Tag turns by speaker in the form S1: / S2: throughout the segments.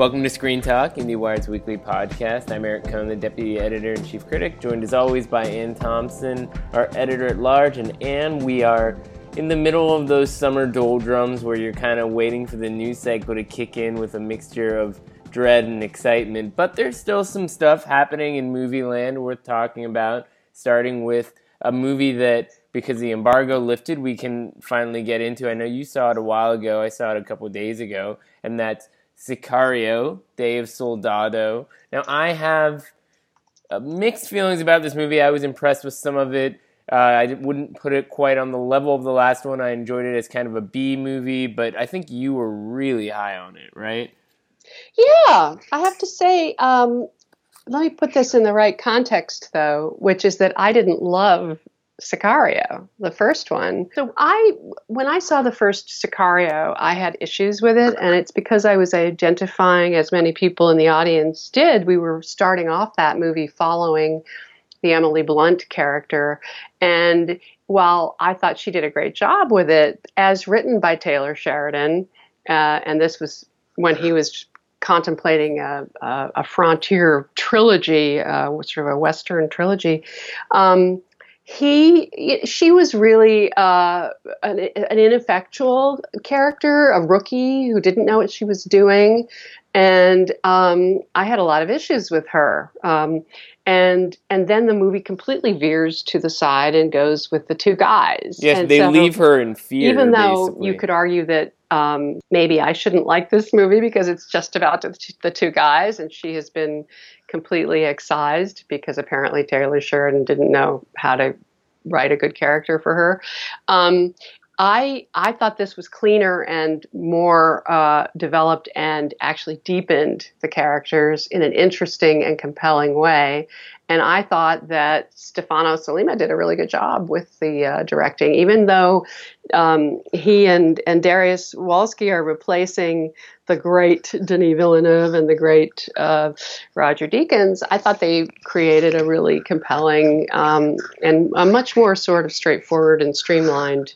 S1: Welcome to Screen Talk, IndieWire's weekly podcast. I'm Eric Kohn, the deputy editor and chief critic, joined as always by Anne Thompson, our editor at large. And Anne, we are in the middle of those summer doldrums where you're kind of waiting for the news cycle to kick in with a mixture of dread and excitement. But there's still some stuff happening in movie land worth talking about, starting with a movie that because the embargo lifted, we can finally get into. I know you saw it a while ago. I saw it a couple days ago, and that's Sicario, Day of Soldado. Now, I have uh, mixed feelings about this movie. I was impressed with some of it. Uh, I wouldn't put it quite on the level of the last one. I enjoyed it as kind of a B movie, but I think you were really high on it, right?
S2: Yeah, I have to say, um, let me put this in the right context, though, which is that I didn't love Sicario, the first one. So I, when I saw the first Sicario, I had issues with it, and it's because I was identifying, as many people in the audience did, we were starting off that movie following the Emily Blunt character, and while I thought she did a great job with it, as written by Taylor Sheridan, uh, and this was when he was contemplating a, a, a frontier trilogy, uh, sort of a Western trilogy. Um, he she was really uh, an, an, ineffectual character a rookie who didn't know what she was doing. And um, i had a lot of issues with her. Um, and and then the movie completely veers to the side and goes with the two guys.
S1: Yes
S2: and
S1: they so, leave her in fear
S2: even though
S1: basically.
S2: you could argue that um, maybe I shouldn't like this movie because it's just about the two guys, and she has been completely excised because apparently Taylor Sheridan didn't know how to write a good character for her. Um, I I thought this was cleaner and more uh, developed and actually deepened the characters in an interesting and compelling way. And I thought that Stefano Sollima did a really good job with the uh, directing, even though um, he and and Dariusz Wolski are replacing the great Denis Villeneuve and the great uh, Roger Deakins. I thought they created a really compelling um, and a much more sort of straightforward and streamlined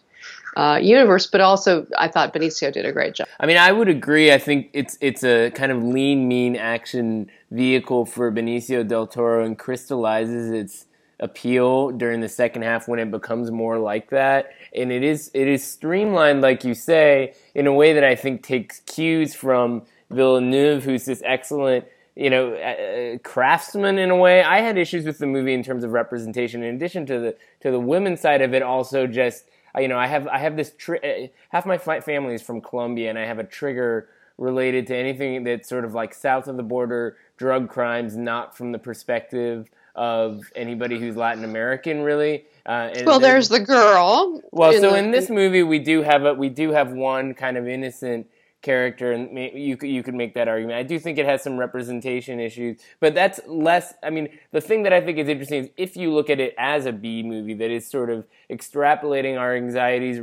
S2: uh, universe, but also I thought Benicio did a great job.
S1: I mean, I would agree. I think it's it's a kind of lean, mean action vehicle for Benicio del Toro and crystallizes its appeal during the second half when it becomes more like that. And it is it is streamlined, like you say, in a way that I think takes cues from Villeneuve, who's this excellent you know, uh, craftsman in a way. I had issues with the movie in terms of representation. In addition to the to the women's side of it, also just you know, I have I have this tri- uh, half my family is from Colombia, and I have a trigger related to anything that's sort of like south of the border drug crimes, not from the perspective of anybody who's Latin American, really.
S2: Uh, well, there's the girl.
S1: Well, so the, in this movie, we do have a we do have one kind of innocent character, and you you could make that argument. I do think it has some representation issues, but that's less. I mean, the thing that I think is interesting is if you look at it as a B movie that is sort of extrapolating our anxieties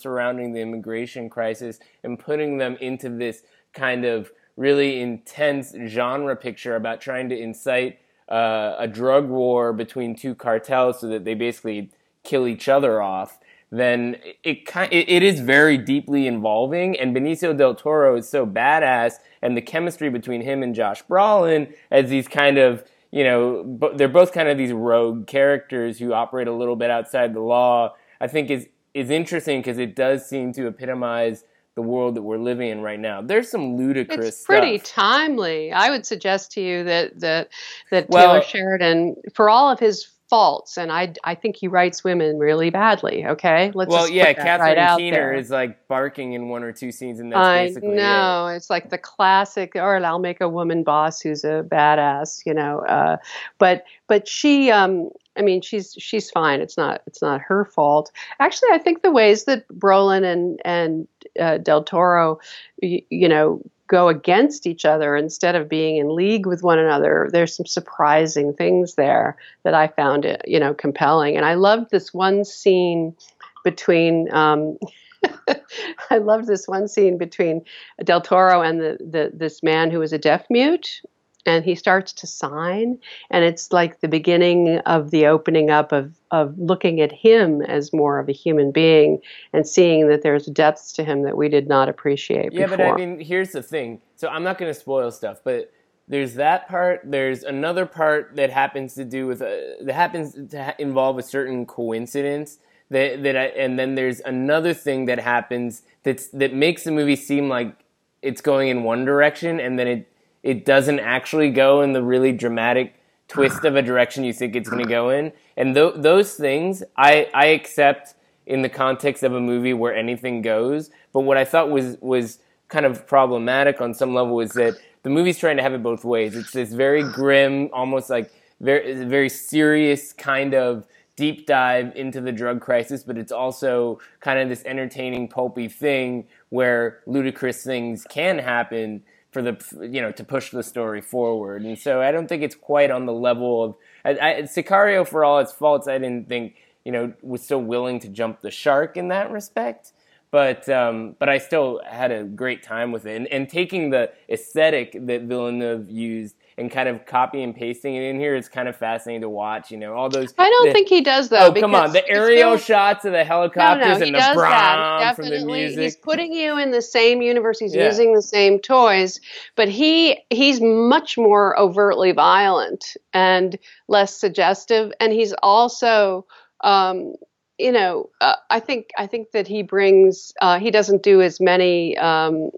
S1: surrounding the immigration crisis and putting them into this kind of really intense genre picture about trying to incite uh, a drug war between two cartels so that they basically kill each other off then it kind it, it is very deeply involving. And Benicio del Toro is so badass, and the chemistry between him and Josh Brolin as these kind of you know they're both kind of these rogue characters who operate a little bit outside the law. I think is is interesting because it does seem to epitomize the world that we're living in right now. There's some ludicrous.
S2: It's pretty
S1: stuff.
S2: timely. I would suggest to you that that that
S1: well,
S2: Taylor Sheridan, for all of his faults, and I I think he writes women really badly. Okay,
S1: let's see. well, yeah, Catherine right Keener is like barking in one or two scenes, and that's
S2: I
S1: basically
S2: know
S1: it.
S2: it's like the classic. Or I'll make a woman boss who's a badass, you know. Uh, but but she um I mean, she's she's fine. It's not it's not her fault. Actually, I think the ways that Brolin and and uh, Del Toro, you, you know, go against each other instead of being in league with one another. There's some surprising things there that I found it, you know, compelling. And I loved this one scene between. Um, I loved this one scene between Del Toro and the, the this man who was a deaf mute, and he starts to sign and it's like the beginning of the opening up of of looking at him as more of a human being and seeing that there's depths to him that we did not appreciate
S1: yeah
S2: before.
S1: but i mean here's the thing so i'm not going to spoil stuff but there's that part there's another part that happens to do with a, that happens to involve a certain coincidence that that I, and then there's another thing that happens that's that makes the movie seem like it's going in one direction and then it it doesn't actually go in the really dramatic twist of a direction you think it's going to go in. And th- those things I, I accept in the context of a movie where anything goes. But what I thought was was kind of problematic on some level is that the movie's trying to have it both ways. It's this very grim, almost like very very serious kind of deep dive into the drug crisis, but it's also kind of this entertaining, pulpy thing where ludicrous things can happen for the you know to push the story forward. And so I don't think it's quite on the level of I, I, Sicario for all its faults. I didn't think you know was so willing to jump the shark in that respect. But um, but I still had a great time with it, and, and taking the aesthetic that Villeneuve used and kind of copy and pasting it in here is kind of fascinating to watch. You know, all those.
S2: I don't
S1: the,
S2: think he does though.
S1: Oh come on, the aerial shots of the helicopters
S2: no, no,
S1: and the brown
S2: from
S1: the music.
S2: He's putting you in the same universe. He's
S1: Yeah.
S2: using the same toys, but he he's much more overtly violent and less suggestive, and he's also. Um, you know, uh, I think I think that he brings. Uh, he doesn't do as many. Um,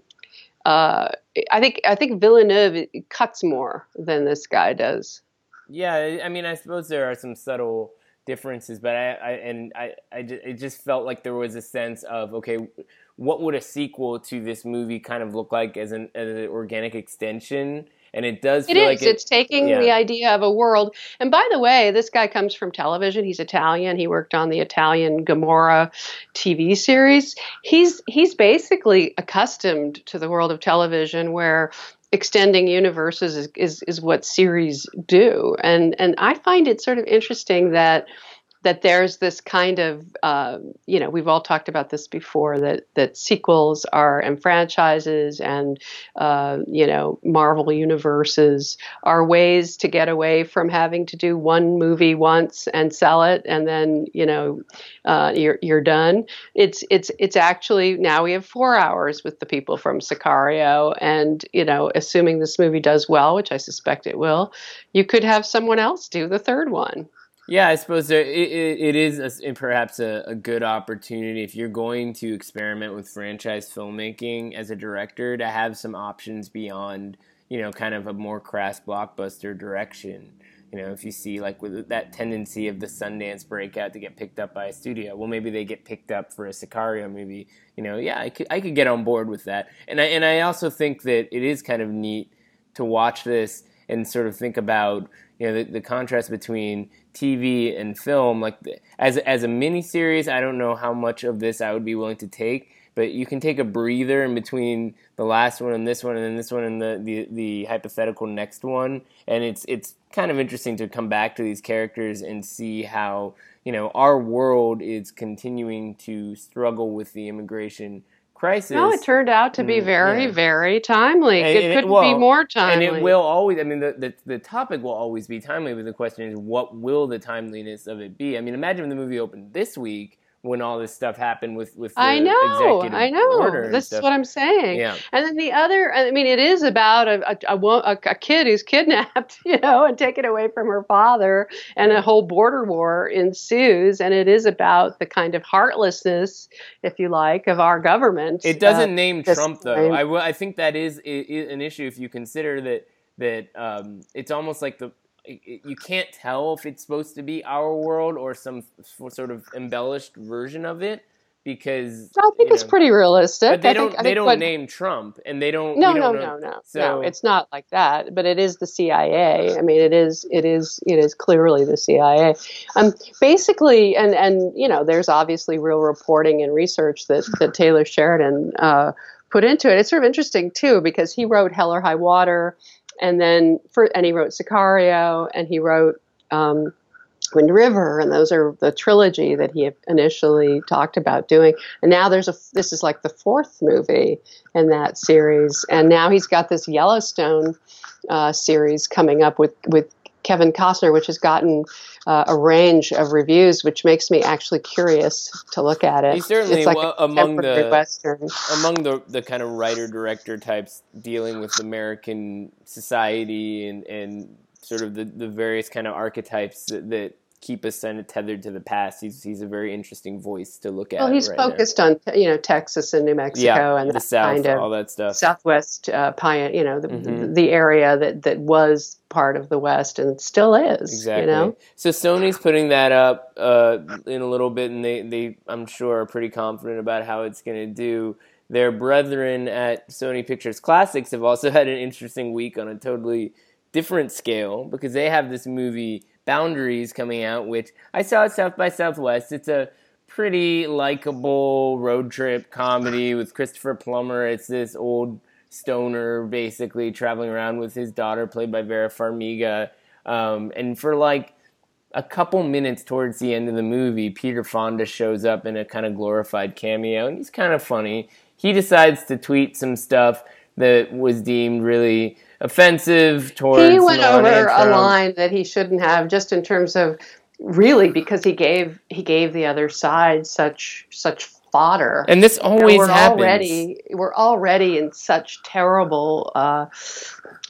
S2: uh, I think I think Villeneuve cuts more than this guy does.
S1: Yeah, I- mean, I suppose there are some subtle differences, but I, I and I, I ju- it just felt like there was a sense of okay, what would a sequel to this movie kind of look like as an, as an organic extension? And it does
S2: It
S1: feel
S2: is.
S1: like it,
S2: it's taking
S1: yeah.
S2: the idea of a world. And by the way, this guy comes from television. He's Italian. He worked on the Italian Gomorrah TV series. He's he's basically accustomed to the world of television where extending universes is, is, is what series do. And and I find it sort of interesting that that there's this kind of uh, you know we've all talked about this before that that sequels are and franchises and uh, you know Marvel universes are ways to get away from having to do one movie once and sell it and then you know uh, you're you're done. It's it's it's actually now we have four hours with the people from Sicario and you know assuming this movie does well, which I suspect it will, you could have someone else do the third one.
S1: Yeah, I suppose there, it, it, is a perhaps a, a good opportunity if you're going to experiment with franchise filmmaking as a director to have some options beyond, you know, kind of a more crass blockbuster direction. You know, if you see like with that tendency of the Sundance breakout to get picked up by a studio, well, maybe they get picked up for a Sicario movie. You know, yeah, I could I could get on board with that, and I and I also think that it is kind of neat to watch this and sort of think about you know the, the contrast between TV and film. Like as as a mini series, I don't know how much of this I would be willing to take, but you can take a breather in between the last one and this one, and then this one and the the, the hypothetical next one, and it's it's kind of interesting to come back to these characters and see how you know our world is continuing to struggle with the immigration crisis.
S2: No, it turned out to be
S1: Mm,
S2: very,
S1: yeah.
S2: very timely.
S1: And-
S2: it
S1: and
S2: couldn't
S1: well,
S2: be more timely.
S1: And it will always, I mean, the, the, the topic will always be timely, but the question is, what will the timeliness of it be? I mean, imagine if the movie opened this week when all this stuff happened with, with the
S2: I know,
S1: executive
S2: I know.
S1: order and
S2: This is what I'm saying.
S1: Yeah.
S2: And then the other, I mean, it is about a, a, a, a, kid who's kidnapped, you know, and taken away from her father, and a whole border war ensues. And it is about the kind of heartlessness, if you like, of our government.
S1: It doesn't
S2: uh,
S1: name Trump though.
S2: time.
S1: I, I think that is i- i- an issue if you consider that that um, it's almost like the you can't tell if it's supposed to be our world or some sort of embellished version of it because
S2: I think it's
S1: know,
S2: pretty realistic.
S1: But they
S2: I
S1: don't.
S2: think,
S1: they don't
S2: what-
S1: name Trump, and they don't.
S2: No, no,
S1: don't
S2: no,
S1: know.
S2: no,
S1: So
S2: no. It's not like that. But it is the CIA. I mean, it is, it is, it is clearly the CIA. Um, basically, and and you know, there's obviously real reporting and research that that Taylor Sheridan uh, put into it. It's sort of interesting too because he wrote Hell or High Water, and then for and he wrote Sicario, and he wrote. Um, Wind River, and those are the trilogy that he initially talked about doing. And now there's a this is like the fourth movie in that series, and now he's got this Yellowstone uh, series coming up with with Kevin Costner, which has gotten uh, a range of reviews, which makes me actually curious to look at it.
S1: He's certainly
S2: it's like a
S1: among the-
S2: western.
S1: among the the kind of writer director types dealing with American society and and sort of the, the various kind of archetypes that, that keep us kind of tethered to the past. He's he's a very interesting voice to look at.
S2: Well, he's
S1: right now.
S2: focused on you know Texas and New Mexico
S1: yeah,
S2: and
S1: the South,
S2: kind of
S1: all that stuff.
S2: Southwest uh, pioneer, you know, the,
S1: Mhm.
S2: the area that, that was part of the West and still is.
S1: Exactly.
S2: You know,
S1: So Sony's putting that up uh, in a little bit, and they, they I'm sure are pretty confident about how it's going to do. Their brethren at Sony Pictures Classics have also had an interesting week on a totally different scale because they have this movie Boundaries coming out, which I saw at South by Southwest. It's a pretty likable road trip comedy with Christopher Plummer. It's this old stoner basically traveling around with his daughter, played by Vera Farmiga. Um, and for like a couple minutes towards the end of the movie, Peter Fonda shows up in a kind of glorified cameo, and he's kind of funny. He decides to tweet some stuff that was deemed really offensive towards.
S2: he went
S1: Melania
S2: over a line that he shouldn't have, just in terms of really because he gave he gave the other side such such fodder.
S1: and this
S2: You know,
S1: always
S2: we're
S1: happens.
S2: already we're already in such terrible. Uh,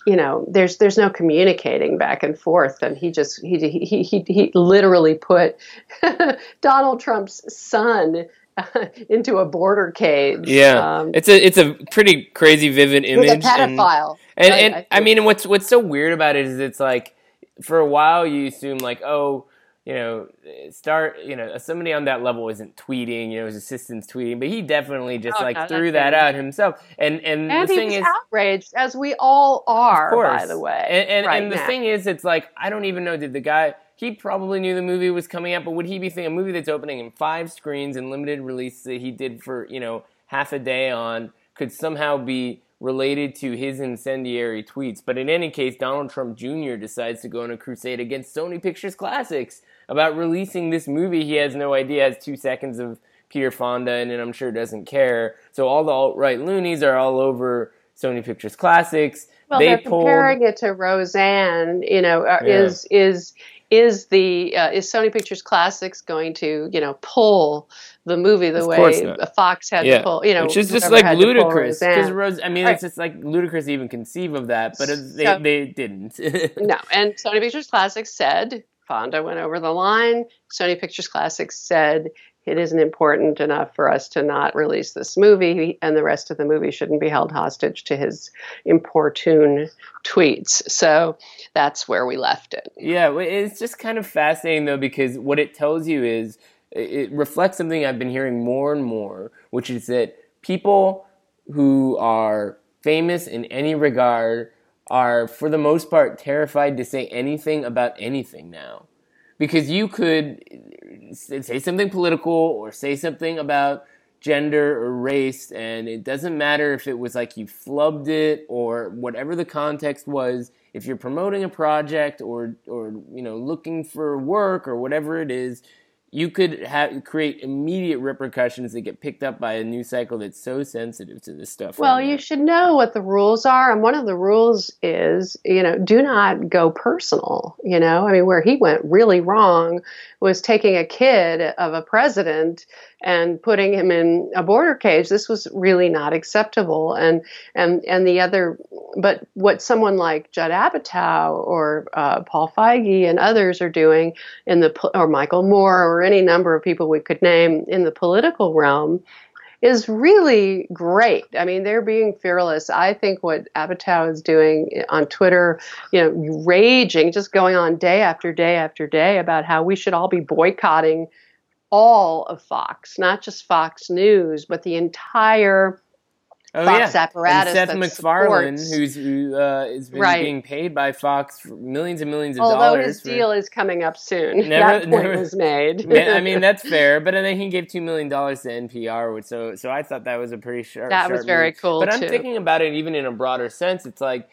S2: you know, there's there's no communicating back and forth, and he just he he he, he literally put Donald Trump's son into a border cage.
S1: Yeah,
S2: um,
S1: it's a it's a pretty crazy vivid
S2: with
S1: image.
S2: a pedophile.
S1: And
S2: right?
S1: and
S2: I
S1: I, mean, what's what's so weird about it is it's like for a while you assume like oh you know start you know somebody on that level isn't tweeting you know his assistant's tweeting but he definitely just
S2: Oh,
S1: like
S2: no,
S1: threw that out himself and and,
S2: and
S1: the
S2: he
S1: thing is
S2: outraged, as we all are,
S1: course
S2: by the way.
S1: and and,
S2: right
S1: and the
S2: now.
S1: thing is it's like I don't even know did the guy he probably knew the movie was coming out but would he be thinking a movie that's opening in five screens and limited release that he did for you know half a day on could somehow be related to his incendiary tweets. But in any case, Donald Trump Jr. decides to go on a crusade against Sony Pictures Classics about releasing this movie he has no idea has two seconds of Peter Fonda in it, I'm sure doesn't care. So all the alt right loonies are all over Sony Pictures Classics.
S2: Well,
S1: they
S2: are comparing it to Roseanne. You know, uh,
S1: Yeah.
S2: is is is the uh, is Sony Pictures Classics going to you know pull the movie the
S1: Of
S2: way. Fox had
S1: yeah,
S2: to pull? You know,
S1: which is just like
S2: had to pull
S1: ludicrous because Rose. I mean,
S2: Right.
S1: it's just like ludicrous to even conceive of that, but it, they
S2: So-
S1: they didn't.
S2: No, and Sony Pictures Classics said Fonda went over the line. Sony Pictures Classics said it isn't important enough for us to not release this movie, and the rest of the movie shouldn't be held hostage to his importune tweets. So that's where we left it.
S1: Yeah, it's just kind of fascinating though because what it tells you is it reflects something I've been hearing more and more, which is that people who are famous in any regard are, for the most part, terrified to say anything about anything now. Because you could say something political or say something about gender or race, and it doesn't matter if it was like you flubbed it or whatever the context was. If you're promoting a project or or you know looking for work or whatever it is, you could have create immediate repercussions that get picked up by a news cycle that's so sensitive to this stuff.
S2: Well,
S1: right now.
S2: you should know what the rules are, and one of the rules is, you know, do not go personal. You know, I mean, where he went really wrong was taking a kid of a president and putting him in a border cage. This was really not acceptable. And and and the other, but what someone like Judd Apatow or uh, Paul Feig and others are doing in the or Michael Moore or any number of people we could name in the political realm is really great. I mean, they're being fearless. I think what Apatow is doing on Twitter, you know, raging, just going on day after day after day about how we should all be boycotting all of Fox, not just Fox News, but the entire
S1: Oh
S2: Fox
S1: yeah,
S2: apparatus
S1: and Seth
S2: that
S1: MacFarlane,
S2: supports-
S1: who's who uh, is been
S2: Right.
S1: being paid by Fox millions and millions of
S2: Although
S1: dollars.
S2: Although his
S1: for-
S2: deal is coming up soon.
S1: Never-
S2: that point
S1: never-
S2: was made.
S1: I mean that's fair, but then he gave two million dollars to NPR, which so so I thought that was a pretty sharp.
S2: That was very
S1: move.
S2: cool,
S1: But I'm
S2: too.
S1: thinking about it even in a broader sense. It's like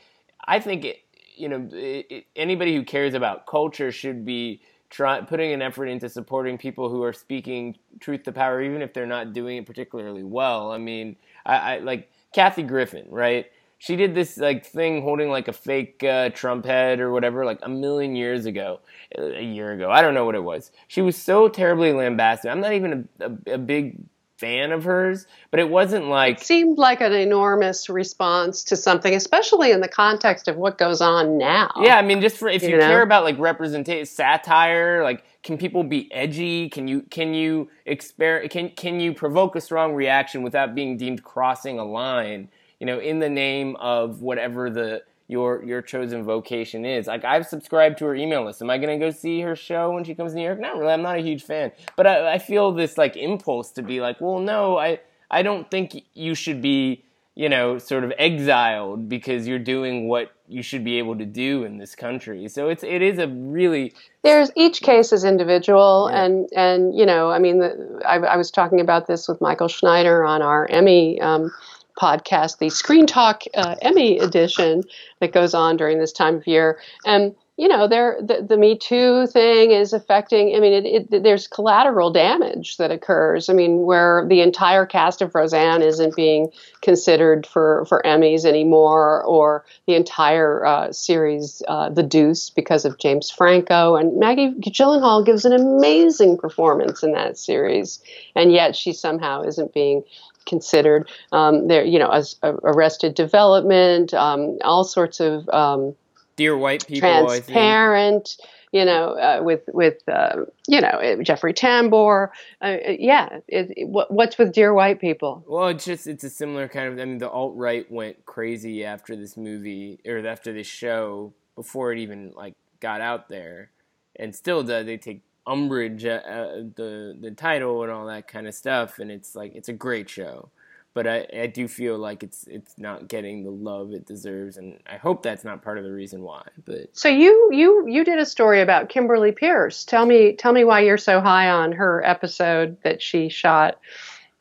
S1: I think it, you know it, it, anybody who cares about culture should be try, putting an effort into supporting people who are speaking truth to power, even if they're not doing it particularly well. I mean, I, I like Kathy Griffin, right? She did this like thing holding like a fake uh, Trump head or whatever, like a million years ago, a year ago. I don't know what it was. She was so terribly lambasted. I'm not even a, a, a big fan of hers, but it wasn't like
S2: It seemed like an enormous response to something, especially in the context of what goes on now.
S1: Yeah, I mean, just for if you,
S2: You know?
S1: care about like representation, satire, like can people be edgy? Can you can you exper- can can you provoke a strong reaction without being deemed crossing a line? You know, in the name of whatever the your your chosen vocation is. Like I've subscribed to her email list. Am I going to go see her show when she comes to New York? Not really. I'm not a huge fan, but I, I feel this like impulse to be like, well, no, I I don't think you should be you know, sort of exiled because you're doing what you should be able to do in this country. So it's it is a really
S2: there's each case is individual
S1: Yeah.
S2: and and you know i mean the, I, I was talking about this with michael schneider on our emmy um, podcast the screen talk uh, emmy edition that goes on during this time of year. And you know there the, the me too thing is affecting i mean it, it, there's collateral damage that occurs. I mean where the entire cast of roseanne isn't being considered for for emmys anymore or the entire uh, series uh, the deuce because of james franco. And maggie gyllenhaal gives an amazing performance in that series. And yet she somehow isn't being considered. Um, there you know as uh, arrested development um, all sorts of um,
S1: dear white people. I think.
S2: transparent you know uh, with with uh, you know uh, jeffrey tambor uh, uh, yeah it, it, what's with dear white people
S1: Well, it's just it's a similar kind of. I mean, the alt right went crazy after this movie or after this show before it even like got out there, and still does. They take umbrage at uh, the the title and all that kind of stuff, and it's like it's a great show. But I, I do feel like it's it's not getting the love it deserves, and I hope that's not part of the reason why. But
S2: so you you you did a story about kimberly peirce tell me tell me why you're so high on her episode that she shot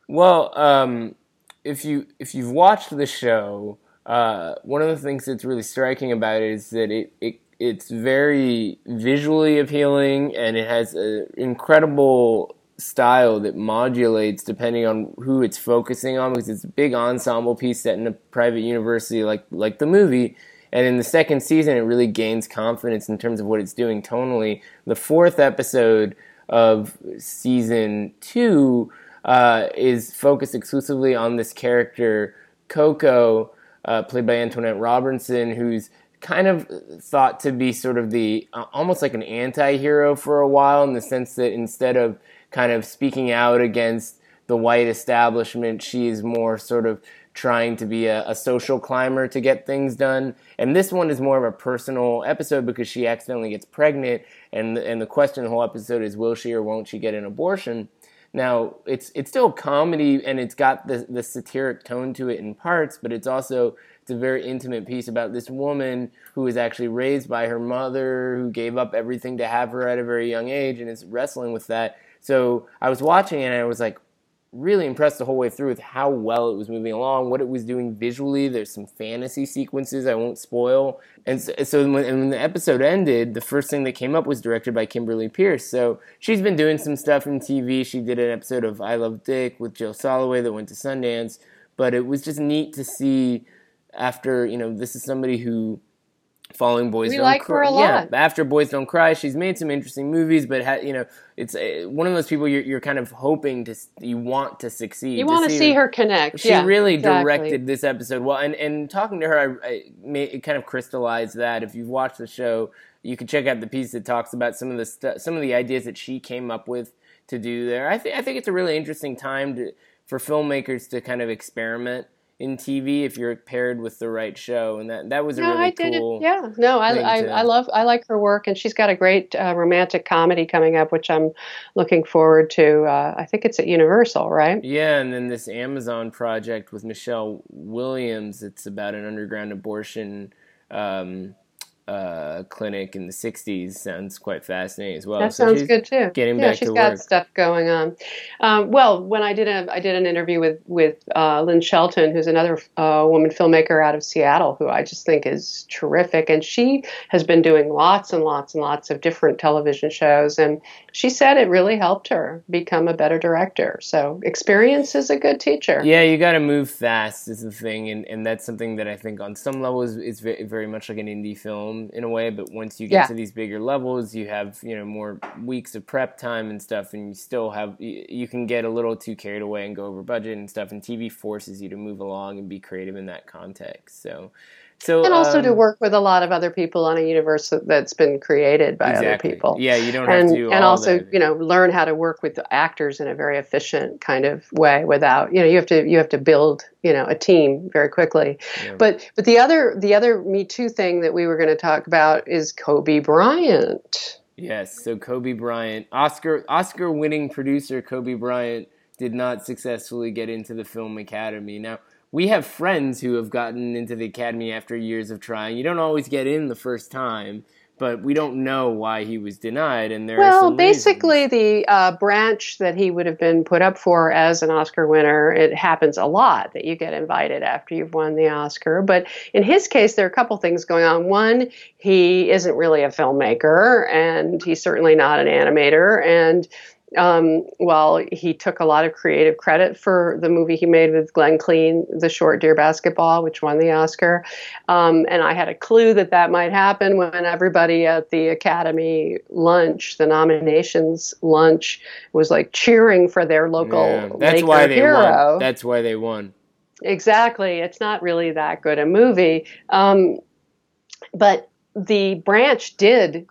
S1: Well, um, if you if you've watched the show, uh, one of the things that's really striking about it is that it, it it's very visually appealing and it has an incredible style that modulates depending on who it's focusing on because it's a big ensemble piece set in a private university like like the movie. And in the second season it really gains confidence in terms of what it's doing tonally. The fourth episode of season two uh, is focused exclusively on this character coco uh, played by antoinette robertson who's kind of thought to be sort of the uh, almost like an anti-hero for a while in the sense that instead of kind of speaking out against the white establishment. She is more sort of trying to be a, a social climber to get things done. And this one is more of a personal episode because she accidentally gets pregnant. And and the question the whole episode is will she or won't she get an abortion? Now it's it's still comedy and it's got the the satiric tone to it in parts, but it's also it's a very intimate piece about this woman who was actually raised by her mother, who gave up everything to have her at a very young age, and is wrestling with that. So I was watching it and I was like really impressed the whole way through with how well it was moving along, what it was doing visually. There's some fantasy sequences I won't spoil. And so, so when, and when the episode ended, the first thing that came up was directed by Kimberly Peirce. So she's been doing some stuff in TV. She did an episode of I Love Dick with Jill Soloway that went to Sundance. But it was just neat to see after, you know, this is somebody who following boys
S2: We
S1: don't
S2: like her
S1: cry.
S2: A lot.
S1: yeah after boys don't cry she's made some interesting movies but ha- you know it's uh, one of those people you're, you're kind of hoping to you want to succeed
S2: you want to see her. connect.
S1: She
S2: yeah,
S1: really
S2: exactly.
S1: directed this episode. Well and, and talking to her I, I may, it kind of crystallized that. If you've watched the show you can check out the piece that talks about some of the stu- some of the ideas that she came up with to do there. I think i think it's a really interesting time to for filmmakers to kind of experiment in TV if you're paired with the right show, and that that was a
S2: No,
S1: really
S2: I did
S1: cool.
S2: it. Yeah, no, I, I,
S1: to-
S2: I love, I like her work, and she's got a great uh, romantic comedy coming up, which I'm looking forward to. Uh, I think it's at Universal, right?
S1: Yeah, and then this Amazon project with Michelle Williams. It's about an underground abortion um, uh, clinic in the '60s. Sounds quite fascinating as well.
S2: That
S1: So
S2: sounds good too.
S1: Getting
S2: yeah,
S1: back
S2: she's
S1: to
S2: got
S1: work.
S2: stuff going on. Um, well, when I did a, I did an interview with with uh, Lynn Shelton, who's another uh, woman filmmaker out of Seattle, who I just think is terrific, and she has been doing lots and lots and lots of different television shows, and she said it really helped her become a better director. So experience is a good teacher.
S1: Yeah, you got to move fast is the thing, and, and that's something that I think on some levels is ve- very much like an indie film in a way. But once you get
S2: Yeah.
S1: to these bigger levels, you have you know more weeks of prep time and stuff, and you still have you, you can get a little too carried away and go over budget and stuff. And TV forces you to move along and be creative in that context. So, so
S2: And also to
S1: um,
S2: work with a lot of other people on a universe that's been created by other people.
S1: Yeah, you don't have
S2: and
S1: to
S2: and also
S1: that.
S2: you know learn how to work with the actors in a very efficient kind of way without you know you have to you have to build you know a team very quickly
S1: Yeah.
S2: but but the other the other me too thing that we were going to talk about is kobe bryant
S1: Yes, so Kobe Bryant, Oscar Oscar winning producer Kobe Bryant did not successfully get into the film academy. Now, we have friends who have gotten into the academy after years of trying. You don't always get in the first time, but we don't know why he was denied and there
S2: well basically
S1: reasons.
S2: the uh, branch that he would have been put up for as an oscar winner it happens a lot that you get invited after you've won the oscar but in his case there are a couple things going on one he isn't really a filmmaker and he's certainly not an animator and um, while he took a lot of creative credit for the movie he made with Glen Keane, The Short Dear Basketball, which won the Oscar. Um, and I had a clue that that might happen when everybody at the Academy lunch, the nominations lunch, was like cheering for their local
S1: Yeah, that's
S2: Laker
S1: why they
S2: hero.
S1: won. That's why they won.
S2: Exactly. It's not really that good a movie. Um, but the branch did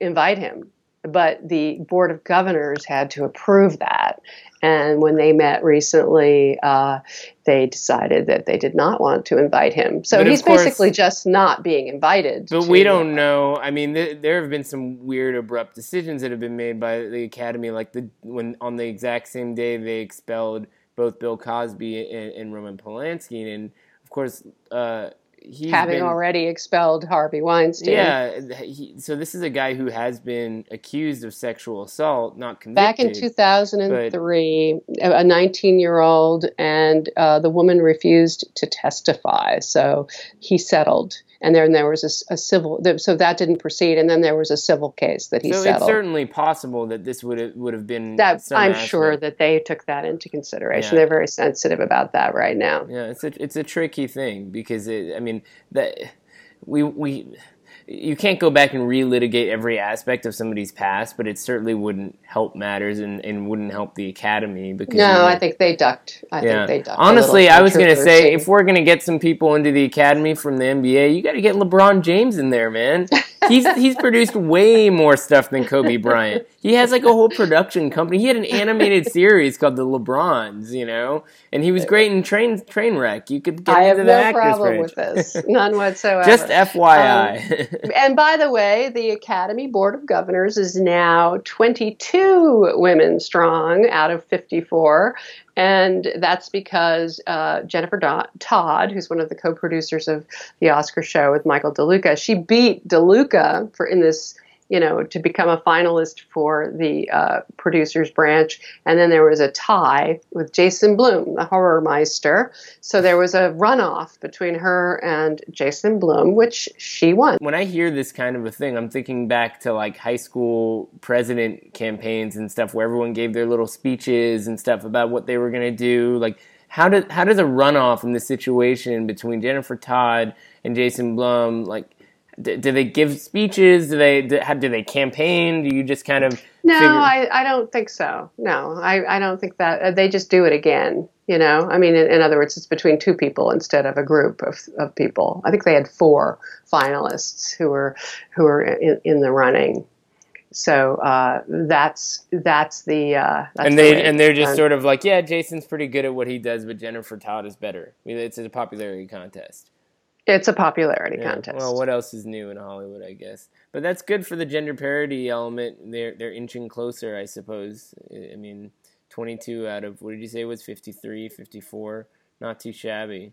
S2: invite him, but the Board of Governors had to approve that. And when they met recently, uh, they decided that they did not want to invite him. So he's
S1: course-
S2: basically just not being invited.
S1: But
S2: to-
S1: we don't know. I mean, th- there have been some weird, abrupt decisions that have been made by the Academy, like the when on the exact same day they expelled both Bill Cosby and, and Roman Polanski, and of course, uh, he's
S2: having
S1: been,
S2: already expelled Harvey Weinstein.
S1: Yeah, he, so this is a guy who has been accused of sexual assault, not convicted.
S2: Back in 2003, a 19 year old, and uh, the woman refused to testify. So he settled. And then there was a civil, so that didn't proceed. And then there was a civil case that he
S1: So it's certainly possible that this would have would have been.
S2: that I'm
S1: aspect.
S2: sure that they took that into consideration.
S1: Yeah.
S2: They're very sensitive about that right now.
S1: Yeah, it's a it's a tricky thing because it, I mean that we we you can't go back and relitigate every aspect of somebody's past, but it certainly wouldn't help matters and, and wouldn't help the academy because
S2: No,
S1: you know-
S2: I think they ducked. I
S1: yeah.
S2: think they ducked.
S1: Honestly, I was gonna say if we're gonna get some people into the academy from the NBA, you got to get LeBron James in there, man. He's he's produced way more stuff than Kobe Bryant. He has like a whole production company. He had an animated series called The LeBrons, you know, and he was great in Train Trainwreck. You could get
S2: I have no problem
S1: branch.
S2: with this, none whatsoever.
S1: Just FYI.
S2: Um, and by the way, the Academy Board of Governors is now 22 women strong out of 54. And that's because uh, Jennifer Todd, who's one of the co-producers of the Oscar show with Michael DeLuca, she beat DeLuca for in this, you know, to become a finalist for the uh, producers branch. And then there was a tie with Jason Blum, the horror meister. So there was a runoff between her and Jason Blum, which she won.
S1: when I hear this kind of a thing, I'm thinking back to like high school president campaigns and stuff where everyone gave their little speeches and stuff about what they were going to do. Like, how does how does a runoff in this situation between Jennifer Todd and Jason Blum like? Do, do they give speeches? Do they do, do they campaign? Do you just kind of
S2: No,
S1: figure-
S2: I, I don't think so. No, I, I don't think that uh, they just do it again. You know, I mean, in, in other words, it's between two people instead of a group of, of people. I think they had four finalists who were who were in, in the running. So uh, that's that's the uh, that's
S1: and they
S2: way
S1: and they're just
S2: done.
S1: sort of like, yeah, Jason's pretty good at what he does, but Jennifer Todd is better. I mean, it's a popularity contest.
S2: It's a popularity
S1: Yeah.
S2: contest.
S1: Well, what else is new in Hollywood, I guess? But that's good for the gender parity element. They're they're inching closer, I suppose. I mean, 22 out of what did you say was 53, 54? Not too shabby.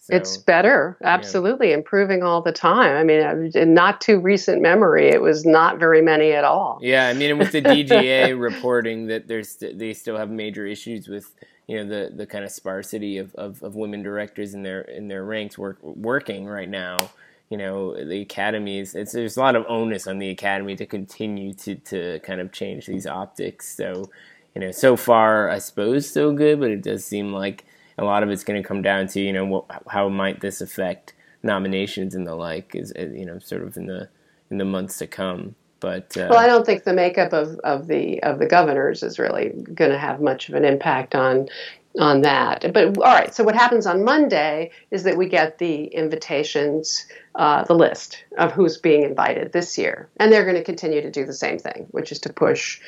S1: So,
S2: It's better, absolutely improving all the time. I mean, uh, in not too recent memory, it was not very many at all.
S1: Yeah, I mean, with the DGA reporting that there's they still have major issues with you know the the kind of sparsity of, of, of women directors in their in their ranks work, working right now. You know, the academies. It's there's a lot of onus on the academy to continue to to kind of change these optics. So, you know, so far I suppose so good, but it does seem like a lot of it's going to come down to you know what, how might this affect nominations and the like is uh, you know sort of in the in the months to come. But uh,
S2: Well, I don't think the makeup of, of the of the governors is really going to have much of an impact on on that. But all right, so what happens on Monday is that we get the invitations, uh, the list of who's being invited this year, and they're going to continue to do the same thing, which is to push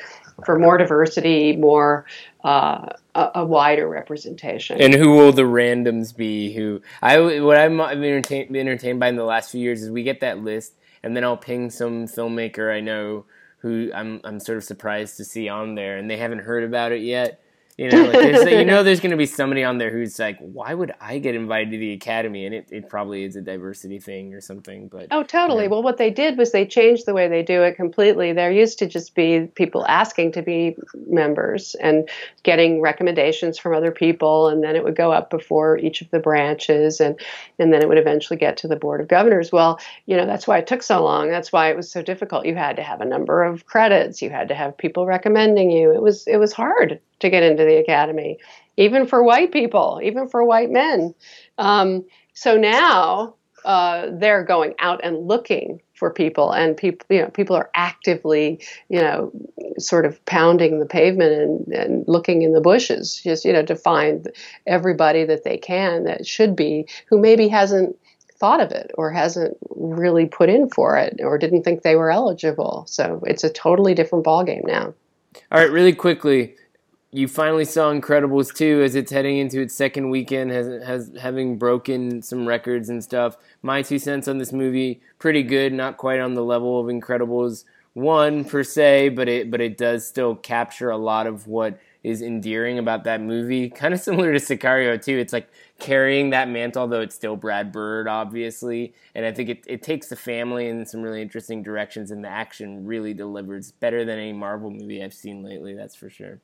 S2: for more diversity, more uh, a, a wider representation.
S1: And who will the randoms be? Who I what I'm I've entertained, been entertained by in the last few years is we get that list, and then I'll ping some filmmaker I know who I'm I'm sort of surprised to see on there, and they haven't heard about it yet. You know, like there's, you know, there's going to be somebody on there who's like, "Why would I get invited to the academy?" And it, it probably is a diversity thing or something. But
S2: Oh, totally. Well, what they did was they changed the way they do it completely. There used to just be people asking to be members and getting recommendations from other people, and then it would go up before each of the branches, and and then it would eventually get to the board of governors. Well, you know that's why it took so long. That's why it was so difficult. You had to have a number of credits. You had to have people recommending you. It was it was hard to get into the academy, even for white people, even for white men. Um, so now uh, they're going out and looking for people, and people, you know, people are actively, you know, sort of pounding the pavement and, and looking in the bushes, just you know, to find everybody that they can that should be, who maybe hasn't thought of it or hasn't really put in for it or didn't think they were eligible. So it's a totally different ballgame now.
S1: All right, really quickly, you finally saw Incredibles 2 as it's heading into its second weekend, has has having broken some records and stuff. My two cents on this movie, pretty good, not quite on the level of Incredibles 1 per se, but it but it does still capture a lot of what is endearing about that movie. Kind of similar to Sicario too. It's like carrying that mantle, though it's still Brad Bird, obviously. And I think it, it takes the family in some really interesting directions, and the action really delivers better than any Marvel movie I've seen lately. That's for sure.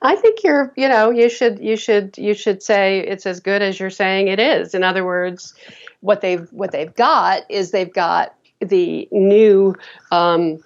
S2: I think you're, you know, you should, you should, you should say it's as good as you're saying it is. In other words, what they've, what they've got is they've got the new, um,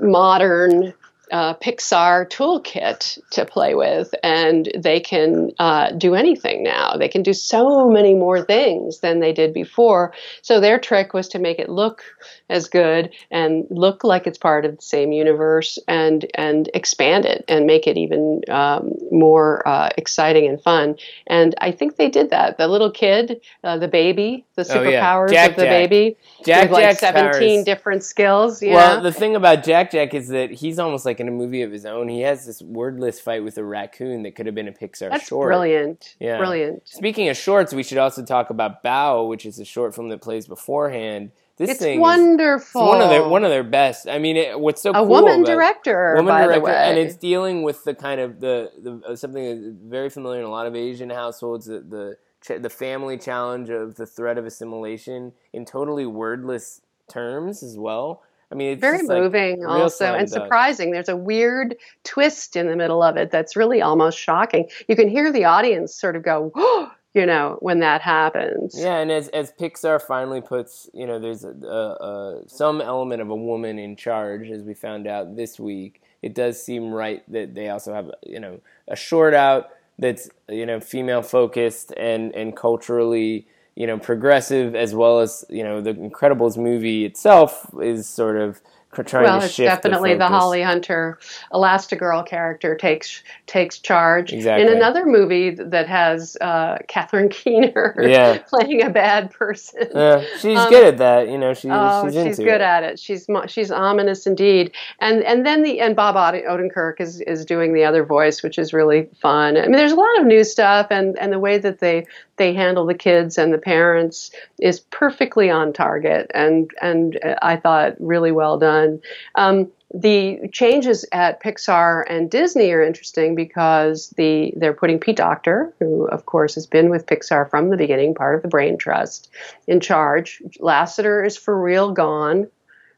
S2: modern uh, Pixar toolkit to play with, and they can uh, do anything now. They can do so many more things than they did before. So their trick was to make it look as good and look like it's part of the same universe, and and expand it and make it even um, more uh, exciting and fun. And I think they did that. The little kid, uh, the baby, the
S1: Oh, yeah.
S2: superpowers
S1: Jack
S2: of the
S1: Jack.
S2: baby,
S1: Jack
S2: with like
S1: Jack's
S2: seventeen
S1: powers.
S2: different skills. Yeah.
S1: Well, the thing about Jack Jack is that he's almost like a movie of his own. He has this wordless fight with a raccoon that could have been a Pixar
S2: That's
S1: short.
S2: brilliant.
S1: Yeah.
S2: Brilliant.
S1: Speaking of shorts, we should also talk about Bao, which is a short film that plays beforehand. This
S2: It's
S1: thing is-
S2: wonderful.
S1: it's one of their one of their best. I mean, it, what's so
S2: a
S1: cool
S2: woman director,
S1: woman
S2: by
S1: director,
S2: the way.
S1: and it's dealing with the kind of the, the uh, something that's very familiar in a lot of Asian households, the the, ch- the family challenge of the threat of assimilation in totally wordless terms as well. I mean, it's
S2: very
S1: like,
S2: moving
S1: real
S2: also and surprising. There's a weird twist in the middle of it that's really almost shocking. You can hear the audience sort of go, you know, when that happens.
S1: Yeah, and as as Pixar finally puts, you know, there's a, a, a, some element of a woman in charge, as we found out this week. It does seem right that they also have, you know, a short out that's you know female focused and and culturally you know progressive as well as you know the Incredibles movie itself is sort of trying
S2: well,
S1: to
S2: it's
S1: shift
S2: definitely the,
S1: focus.
S2: Holly Hunter Elastigirl character takes takes charge
S1: Exactly.
S2: in another movie that has uh, Catherine Keener
S1: Yeah.
S2: playing a bad person.
S1: Yeah, she's
S2: Um,
S1: good at that. You know, she,
S2: Oh,
S1: she's
S2: she's, good
S1: it.
S2: at it. She's she's ominous indeed. And and then the and Bob Od- Odenkirk is is doing the other voice, which is really fun. I mean, there's a lot of new stuff, and and the way that they they handle the kids and the parents is perfectly on target, and and uh, I thought really well done. Um, the changes at Pixar and Disney are interesting because the they're putting Pete Docter, who of course has been with Pixar from the beginning, part of the Brain Trust, in charge. Lasseter is for real gone,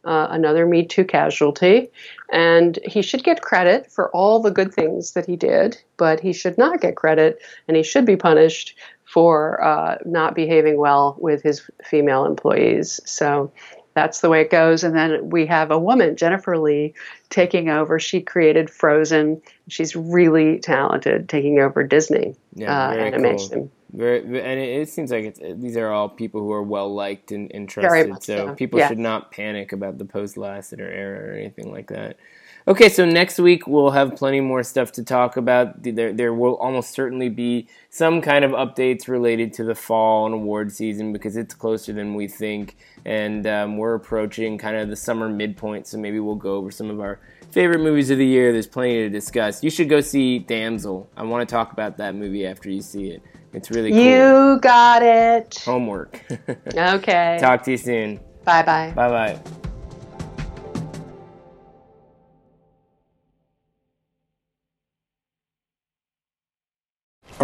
S2: uh, another Me Too casualty, and he should get credit for all the good things that he did, but he should not get credit, and he should be punished for uh, not behaving well with his female employees. So that's the way it goes. And then we have a woman, Jennifer Lee, taking over. She created Frozen. She's really talented, taking over Disney
S1: Yeah,
S2: uh, animation.
S1: Very, and it, it seems like it's, these are all people who are well liked and, and trusted. So
S2: so,
S1: people
S2: yeah.
S1: should not panic about the post Lasseter era or anything like that. Okay, so next week we'll have plenty more stuff to talk about. There, there will almost certainly be some kind of updates related to the fall and award season because it's closer than we think, and um, we're approaching kind of the summer midpoint. So maybe we'll go over some of our favorite movies of the year. There's plenty to discuss. You should go see Damsel. I want to talk about that movie after you see it. It's really cool.
S2: You got it.
S1: Homework.
S2: Okay.
S1: Talk to you soon.
S2: Bye bye.
S1: Bye bye.